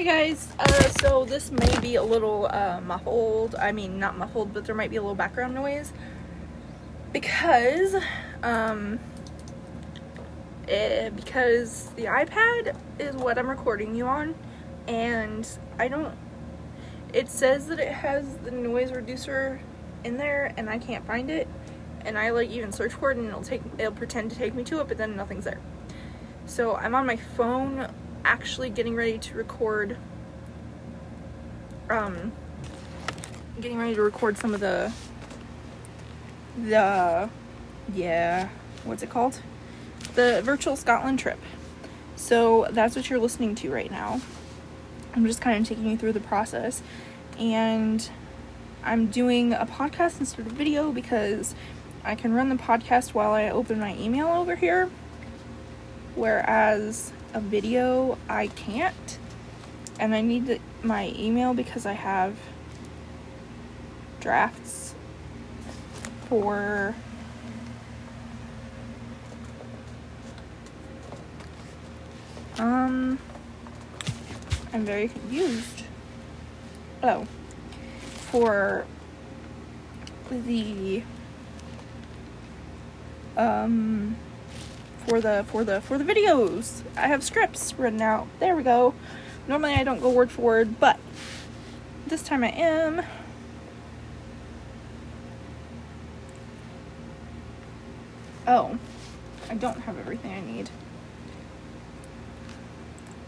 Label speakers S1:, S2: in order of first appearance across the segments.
S1: Hey guys, uh, so this may be a little uh, muffled. I mean, not muffled, but there might be a little background noise because, um, eh, because the iPad is what I'm recording you on, and I don't. It says that it has the noise reducer in there, and I can't find it. And I like even search for it, and it'll take it'll pretend to take me to it, but then nothing's there. So I'm on my phone actually getting ready to record um getting ready to record some of the the yeah what's it called? The virtual scotland trip. So that's what you're listening to right now. I'm just kind of taking you through the process. And i'm doing a podcast instead of video because i can run the podcast while i open my email over here. Whereas a video I can't and I need the, my email because I have drafts for um I'm very confused. Oh. For the um for the for the for the videos. I have scripts written out. There we go. Normally I don't go word for word, but this time I am. Oh, I don't have everything I need.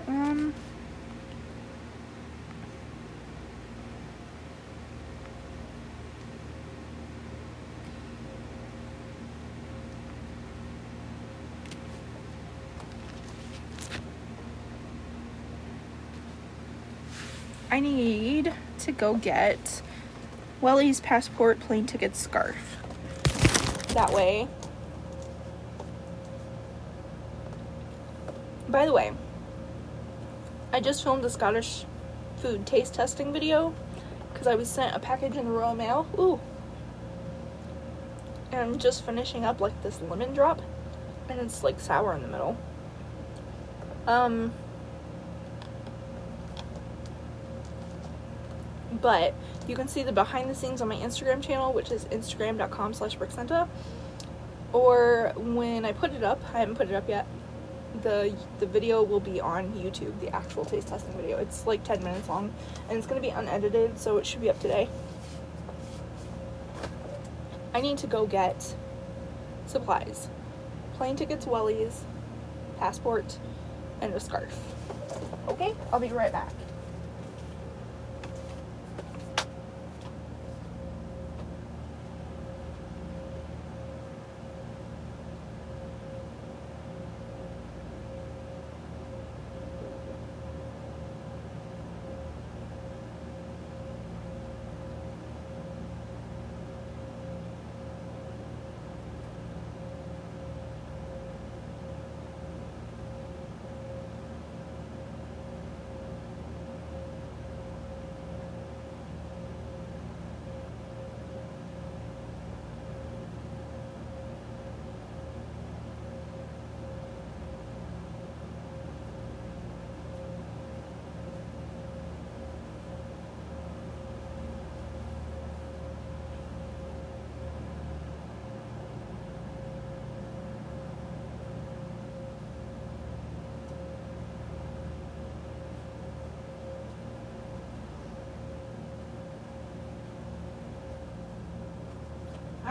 S1: Um need to go get Welly's passport, plane ticket, scarf. That way. By the way, I just filmed a Scottish food taste testing video because I was sent a package in Royal Mail. Ooh. And I'm just finishing up like this lemon drop and it's like sour in the middle. Um but you can see the behind the scenes on my Instagram channel, which is instagram.com slash brixenta. Or when I put it up, I haven't put it up yet, the the video will be on YouTube, the actual taste testing video. It's like 10 minutes long and it's going to be unedited, so it should be up today. I need to go get supplies. Plane tickets, wellies, passport, and a scarf. Okay, I'll be right back.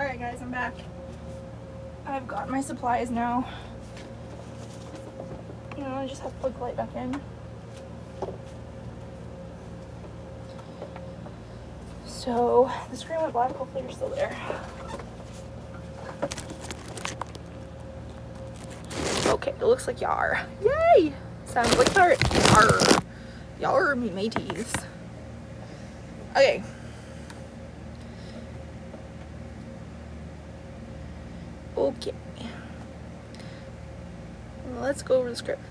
S1: Alright guys, I'm back. I've got my supplies now. You know, I just have to plug the light back in. So, the screen went black, hopefully you're still there. Okay, it looks like y'all are. Yay! Sounds like y'all are. Y'all me mateys. Okay. Okay. Let's go over the script.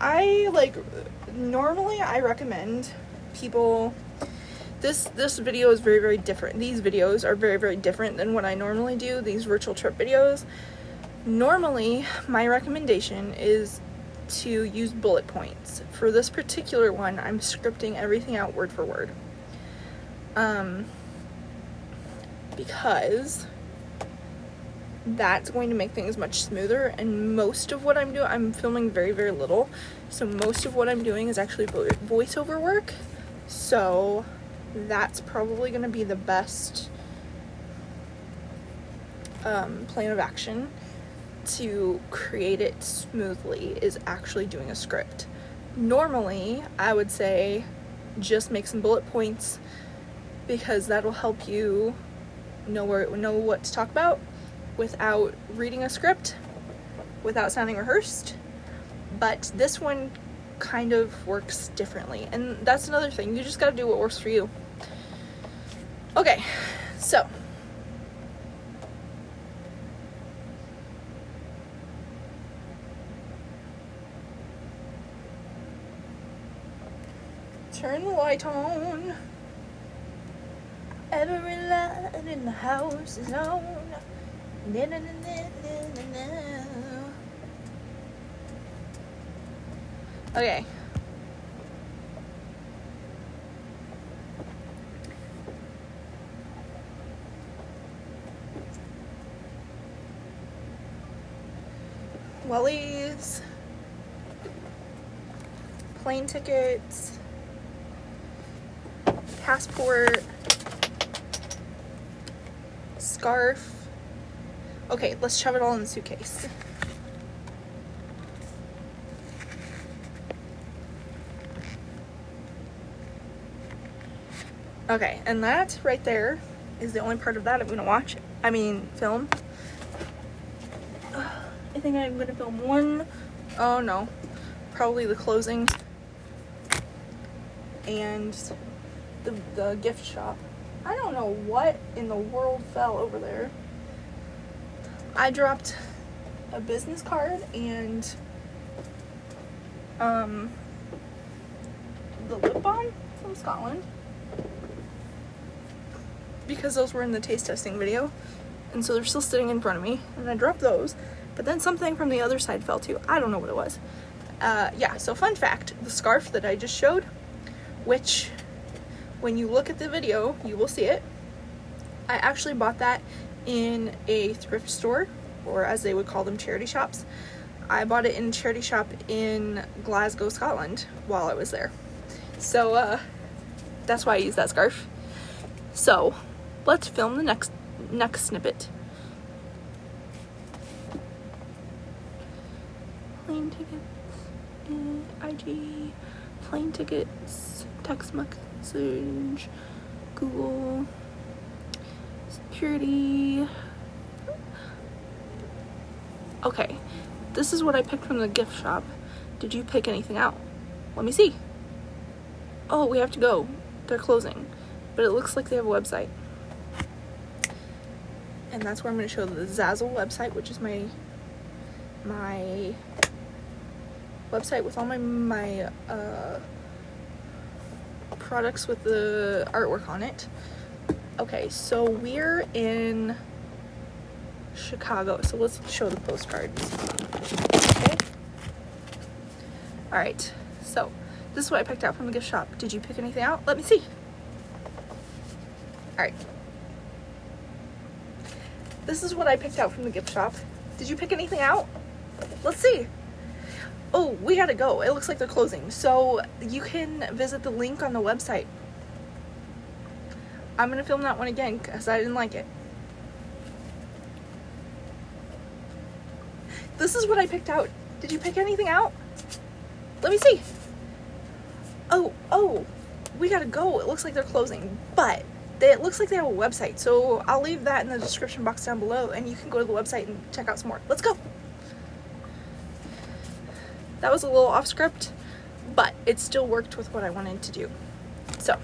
S1: I like normally I recommend people this this video is very very different. These videos are very very different than what I normally do, these virtual trip videos. Normally, my recommendation is to use bullet points. For this particular one, I'm scripting everything out word for word. Um, because that's going to make things much smoother and most of what I'm doing I'm filming very very little. So most of what I'm doing is actually vo- voiceover work. So that's probably going to be the best um, plan of action to create it smoothly is actually doing a script. Normally I would say just make some bullet points because that'll help you know where know what to talk about without reading a script, without sounding rehearsed. But this one kind of works differently. And that's another thing. You just got to do what works for you. Okay. So, turn the light on. Every light in the house is on. Na, na, na, okay. Wellies, plane tickets, passport, scarf, Okay, let's shove it all in the suitcase. Okay, and that right there is the only part of that I'm gonna watch. I mean, film. I think I'm gonna film one. Oh no, probably the closing and the the gift shop. I don't know what in the world fell over there. I dropped a business card and um, the lip balm from Scotland. Because those were in the taste testing video and so they're still sitting in front of me and I dropped those. But then something from the other side fell too. I don't know what it was. Uh, yeah so fun fact the scarf that I just showed which when you look at the video you will see it. I actually bought that in a thrift store, or as they would call them, charity shops. I bought it in a charity shop in Glasgow, Scotland while I was there. So, uh, that's why I use that scarf. So, let's film the next next snippet. Plane tickets, IG, plane tickets, text message, Google Okay, this is what I picked from the gift shop. Did you pick anything out? Let me see. Oh, we have to go. They're closing. But it looks like they have a website. And that's where I'm going to show the Zazzle website, which is my my website with all my my uh, products with the artwork on it. Okay, so we're in Chicago. So let's show the postcards. Okay. All right. So this is what I picked out from the gift shop. Did you pick anything out? Let me see. All right. This is what I picked out from the gift shop. Did you pick anything out? Let's see. Oh, we gotta go. It looks like they're closing. So you can visit the link on the website I'm gonna film that one again because I didn't like it. This is what I picked out. Did you pick anything out? Let me see. Oh, oh, we gotta go. It looks like they're closing, but they, it looks like they have a website. So I'll leave that in the description box down below and you can go to the website and check out some more. Let's go. That was a little off script, but it still worked with what I wanted to do. So,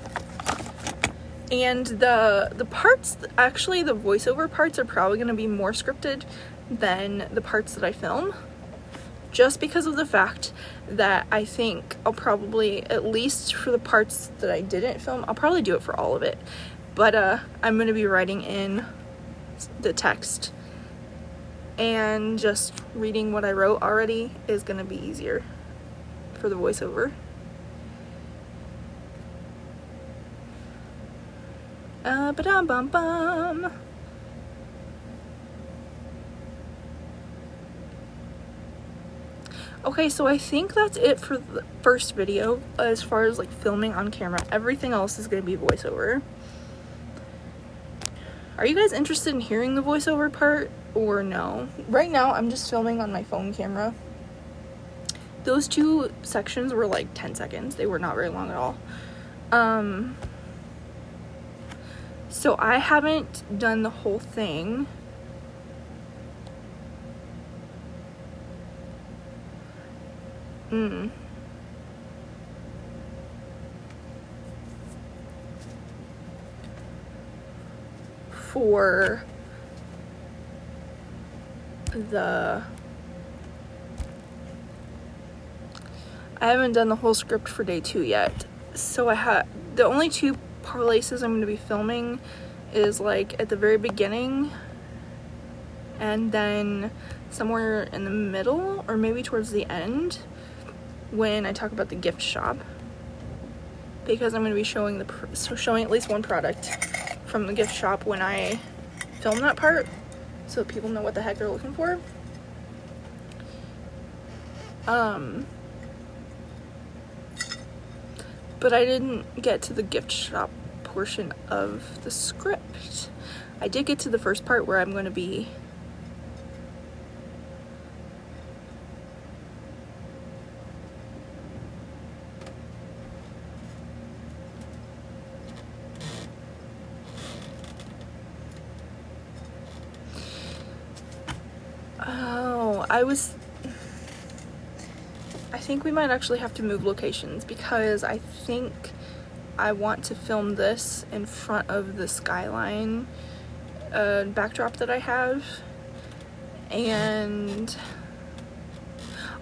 S1: and the the parts actually the voiceover parts are probably going to be more scripted than the parts that I film. Just because of the fact that I think I'll probably at least for the parts that I didn't film I'll probably do it for all of it. But uh I'm going to be writing in the text. And just reading what I wrote already is going to be easier for the voiceover. Bum bum. Okay, so I think that's it for the first video as far as like filming on camera. Everything else is going to be voiceover. Are you guys interested in hearing the voiceover part or no? Right now, I'm just filming on my phone camera. Those two sections were like 10 seconds. They were not very long at all. Um, so I haven't done the whole thing. Mm. For the I haven't done the whole script for day two yet. So I had the only two places I'm going to be filming is like at the very beginning and then somewhere in the middle or maybe towards the end when I talk about the gift shop because I'm going to be showing the so showing at least one product from the gift shop when I film that part so people know what the heck they're looking for. Um but I didn't get to the gift shop portion of the script. I did get to the first part where I'm going to be Oh, I was think we might actually have to move locations because I think I want to film this in front of the skyline uh, backdrop that I have and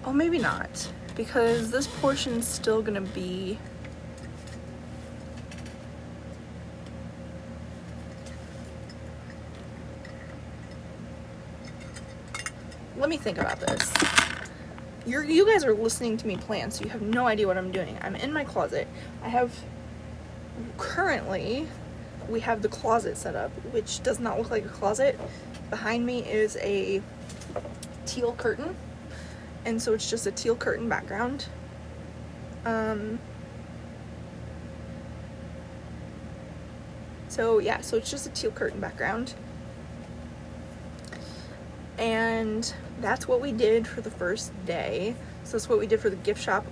S1: oh maybe not because this portion's still gonna be let me think about this. You're, you guys are listening to me plan, so you have no idea what I'm doing. I'm in my closet. I have currently we have the closet set up, which does not look like a closet. Behind me is a teal curtain, and so it's just a teal curtain background. Um, so yeah, so it's just a teal curtain background. And that's what we did for the first day. So that's what we did for the gift shop.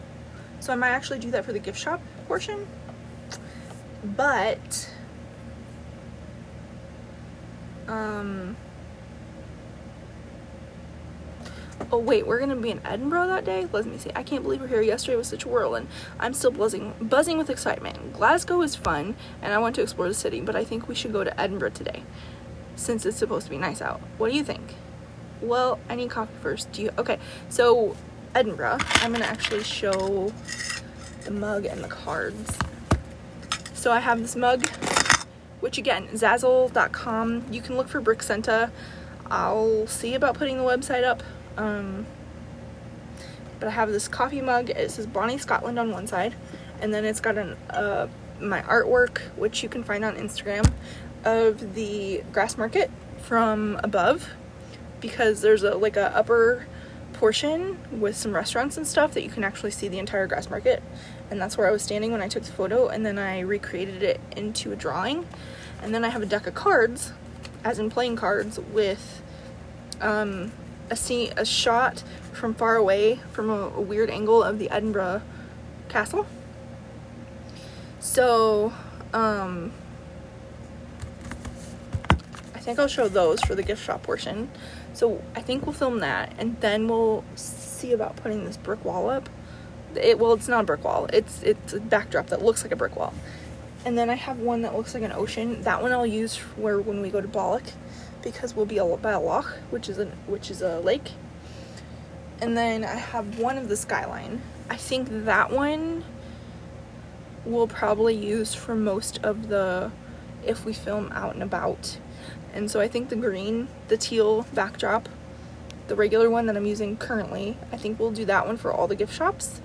S1: So I might actually do that for the gift shop portion. But um Oh wait, we're gonna be in Edinburgh that day? Let me see. I can't believe we're here. Yesterday was such a whirlwind. I'm still buzzing buzzing with excitement. Glasgow is fun and I want to explore the city, but I think we should go to Edinburgh today since it's supposed to be nice out. What do you think? Well I need coffee first. Do you okay. So Edinburgh I'm gonna actually show the mug and the cards. So I have this mug which again zazzle.com you can look for Brixenta I'll see about putting the website up um, but I have this coffee mug. It says Bonnie Scotland on one side and then it's got an uh, my artwork which you can find on Instagram of the Grassmarket from above because there's a like a upper portion with some restaurants and stuff that you can actually see the entire Grassmarket and that's where I was standing when I took the photo and then I recreated it into a drawing. And then I have a deck of cards as in playing cards with um, a scene a shot from far away from a, a weird angle of the Edinburgh castle. So um, I think I'll show those for the gift shop portion so I think we'll film that and then we'll see about putting this brick wall up. It well, it's not a brick wall. It's it's a backdrop that looks like a brick wall. And then I have one that looks like an ocean. That one I'll use where when we go to Balloch because we'll be by a loch, which is a which is a lake. And then I have one of the skyline. I think that one we'll probably use for most of the if we film out and about and so I think the green, the teal backdrop the regular one that I'm using currently. I think we'll do that one for all the gift shops.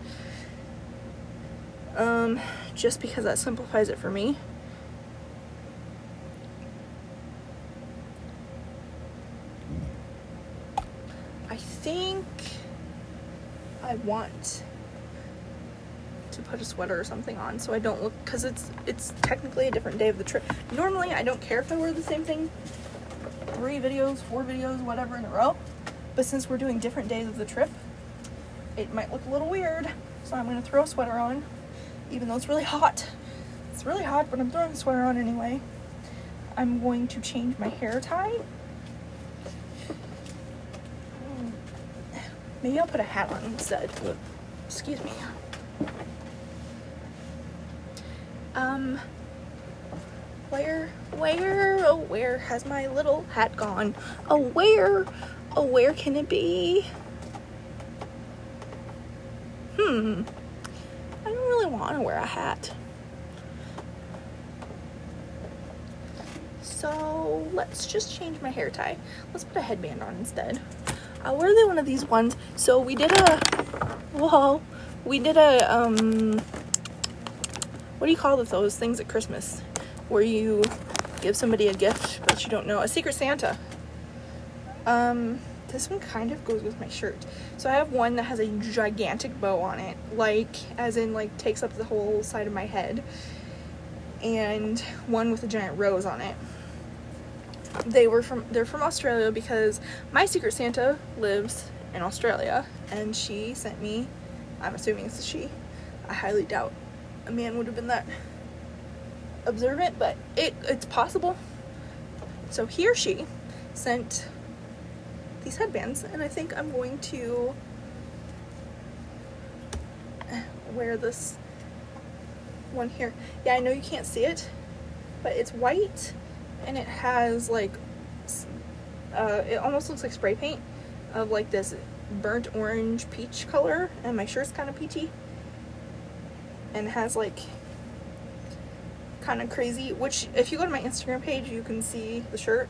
S1: Um, just because that simplifies it for me. I think I want to put a sweater or something on so I don't look because it's it's technically a different day of the trip. Normally I don't care if I wear the same thing three videos, four videos, whatever in a row. But since we're doing different days of the trip, it might look a little weird. So I'm gonna throw a sweater on, even though it's really hot. It's really hot, but I'm throwing a sweater on anyway. I'm going to change my hair tie. Hmm. Maybe I'll put a hat on instead. Excuse me. Um, where, where, oh, where has my little hat gone? Oh, where, oh, where can it be? Hmm, I don't really want to wear a hat. So let's just change my hair tie. Let's put a headband on instead. I'll wear the one of these ones. So we did a, whoa, we did a, um, what do you call those things at Christmas? Where you give somebody a gift but you don't know, a secret Santa. Um, this one kind of goes with my shirt. So I have one that has a gigantic bow on it, like, as in, like, takes up the whole side of my head, and one with a giant rose on it they were from they're from Australia because my secret Santa lives in Australia and she sent me I'm assuming it's a she. I highly doubt a man would have been that observant, but it it's possible. So he or she sent these headbands and I think I'm going to wear this one here. Yeah, I know you can't see it, but it's white and it has like uh, it almost looks like spray paint of like this burnt orange peach color and my shirt's kind of peachy and has like kind of crazy which if you go to my instagram page you can see the shirt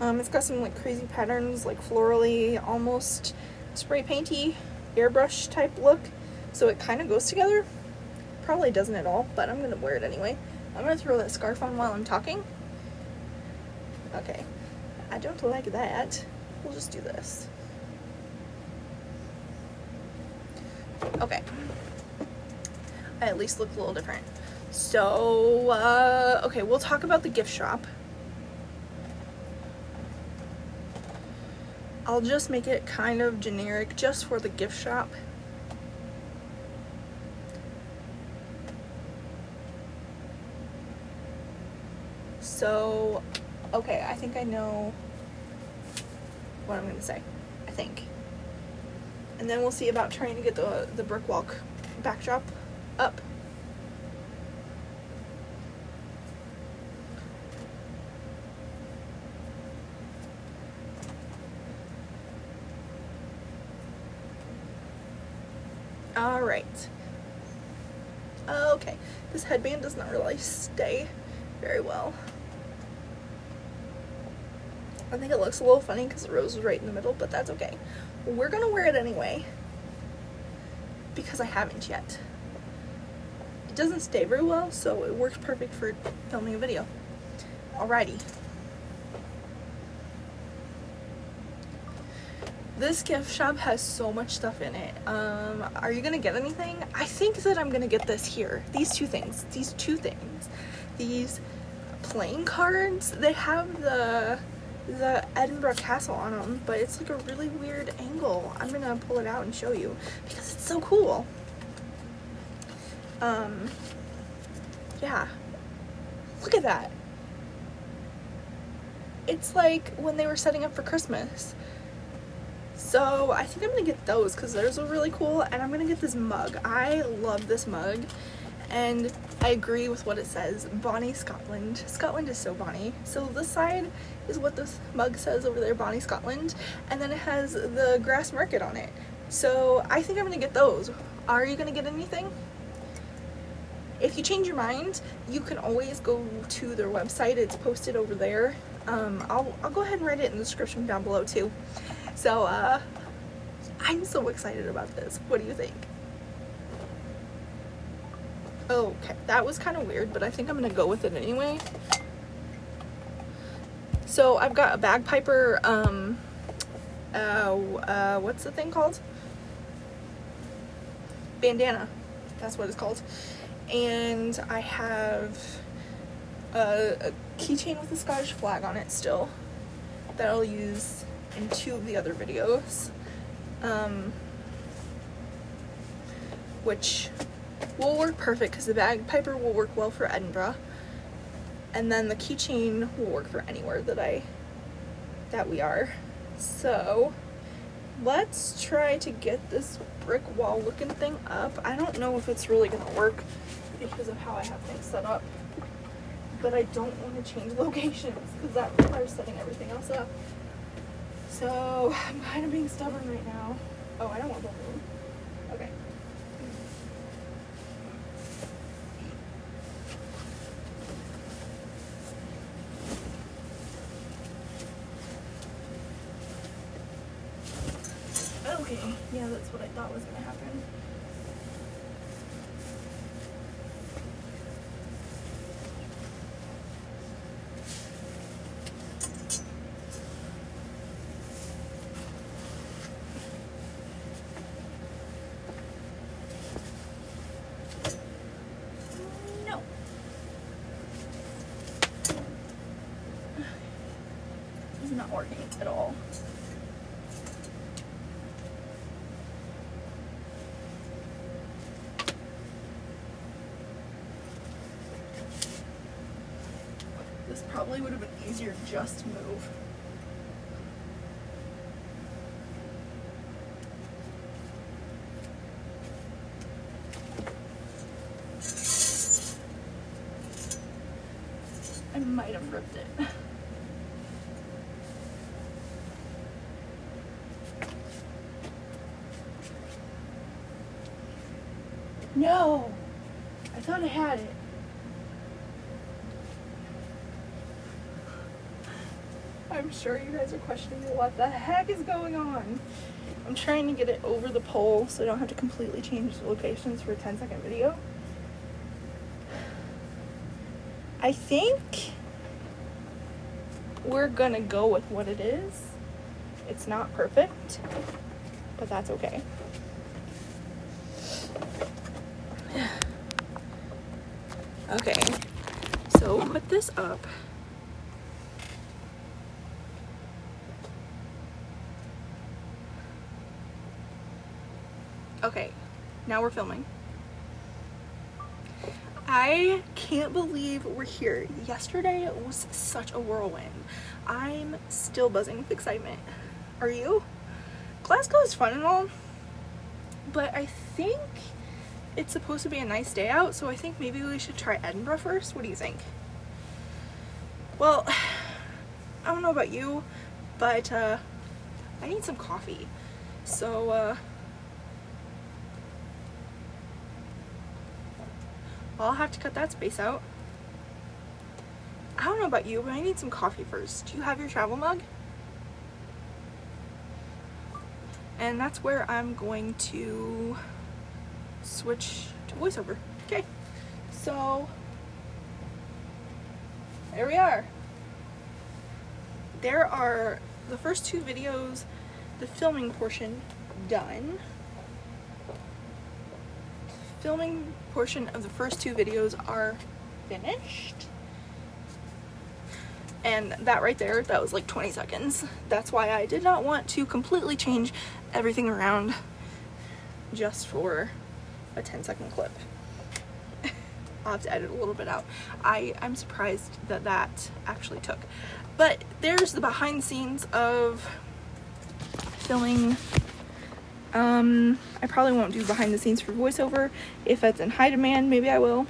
S1: um, it's got some like crazy patterns like florally almost spray painty airbrush type look so it kind of goes together probably doesn't at all but i'm gonna wear it anyway i'm gonna throw that scarf on while i'm talking Okay. I don't like that. We'll just do this. Okay. I at least look a little different. So, uh, okay, we'll talk about the gift shop. I'll just make it kind of generic just for the gift shop. So, okay, I think I know what I'm going to say. I think. And then we'll see about trying to get the, the brick walk backdrop up. All right. Okay, this headband does not really stay very well. I think it looks a little funny because the rose is right in the middle, but that's okay. We're gonna wear it anyway because I haven't yet. It doesn't stay very well, so it works perfect for filming a video. Alrighty. This gift shop has so much stuff in it. Um, are you gonna get anything? I think that I'm gonna get this here. These two things. These two things. These playing cards. They have the the Edinburgh Castle on them, but it's like a really weird angle. I'm gonna pull it out and show you because it's so cool. Um, yeah. Look at that. It's like when they were setting up for Christmas. So I think I'm gonna get those because those are really cool and I'm gonna get this mug. I love this mug and I agree with what it says. Bonnie Scotland. Scotland is so Bonnie. So this side is what this mug says over there, Bonnie Scotland, and then it has the Grassmarket on it. So I think I'm gonna get those. Are you gonna get anything? If you change your mind, you can always go to their website. It's posted over there. Um, I'll, I'll go ahead and write it in the description down below too. So, uh, I'm so excited about this. What do you think? Okay, that was kind of weird, but I think I'm gonna go with it anyway. So I've got a bagpiper, um, uh, uh, what's the thing called? Bandana. That's what it's called. And I have a, a keychain with a Scottish flag on it still that I'll use in two of the other videos. Um, which will work perfect because the bagpiper will work well for Edinburgh. And then the keychain will work for anywhere that I that we are. So let's try to get this brick wall looking thing up. I don't know if it's really gonna work because of how I have things set up. But I don't want to change locations because that requires setting everything else up. So I'm kind of being stubborn right now. Oh, I don't want that room. Okay. Okay, yeah, that's what I thought was gonna happen. No. This is not working at all. This probably would have been easier just to move. I might have ripped it. No! I thought I had it. I'm sure you guys are questioning what the heck is going on. I'm trying to get it over the pole so I don't have to completely change the locations for a 10 second video. I think we're gonna go with what it is. It's not perfect, but that's okay. Okay, so put this up. Okay, now we're filming. I can't believe we're here. Yesterday was such a whirlwind. I'm still buzzing with excitement. Are you? Glasgow is fun and all, but I think it's supposed to be a nice day out, so I think maybe we should try Edinburgh first. What do you think? Well, I don't know about you, but uh, I need some coffee. So, uh, I'll have to cut that space out. I don't know about you, but I need some coffee first. Do you have your travel mug? And that's where I'm going to switch to voiceover. Okay, so there we are. There are the first two videos, the filming portion done. Filming portion of the first two videos are finished. And that right there, that was like 20 seconds. That's why I did not want to completely change everything around just for a 10 second clip. I'll have to edit a little bit out. I, I'm surprised that that actually took. But there's the behind scenes of filming. Um, I probably won't do behind the scenes for voiceover. If that's in high demand, maybe I will.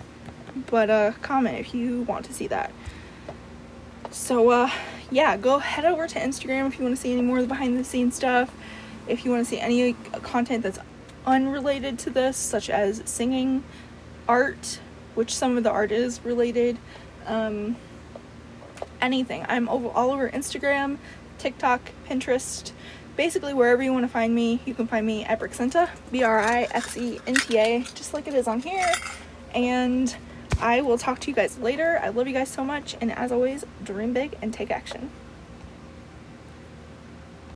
S1: But uh, comment if you want to see that. So uh, yeah, go head over to Instagram if you want to see any more of the behind the scenes stuff. If you want to see any content that's unrelated to this, such as singing, art, which some of the art is related, um, anything. I'm all over Instagram, TikTok, Pinterest, basically wherever you want to find me, you can find me at Brixenta, B R I X E N T A, just like it is on here. And I will talk to you guys later. I love you guys so much. And as always, dream big and take action.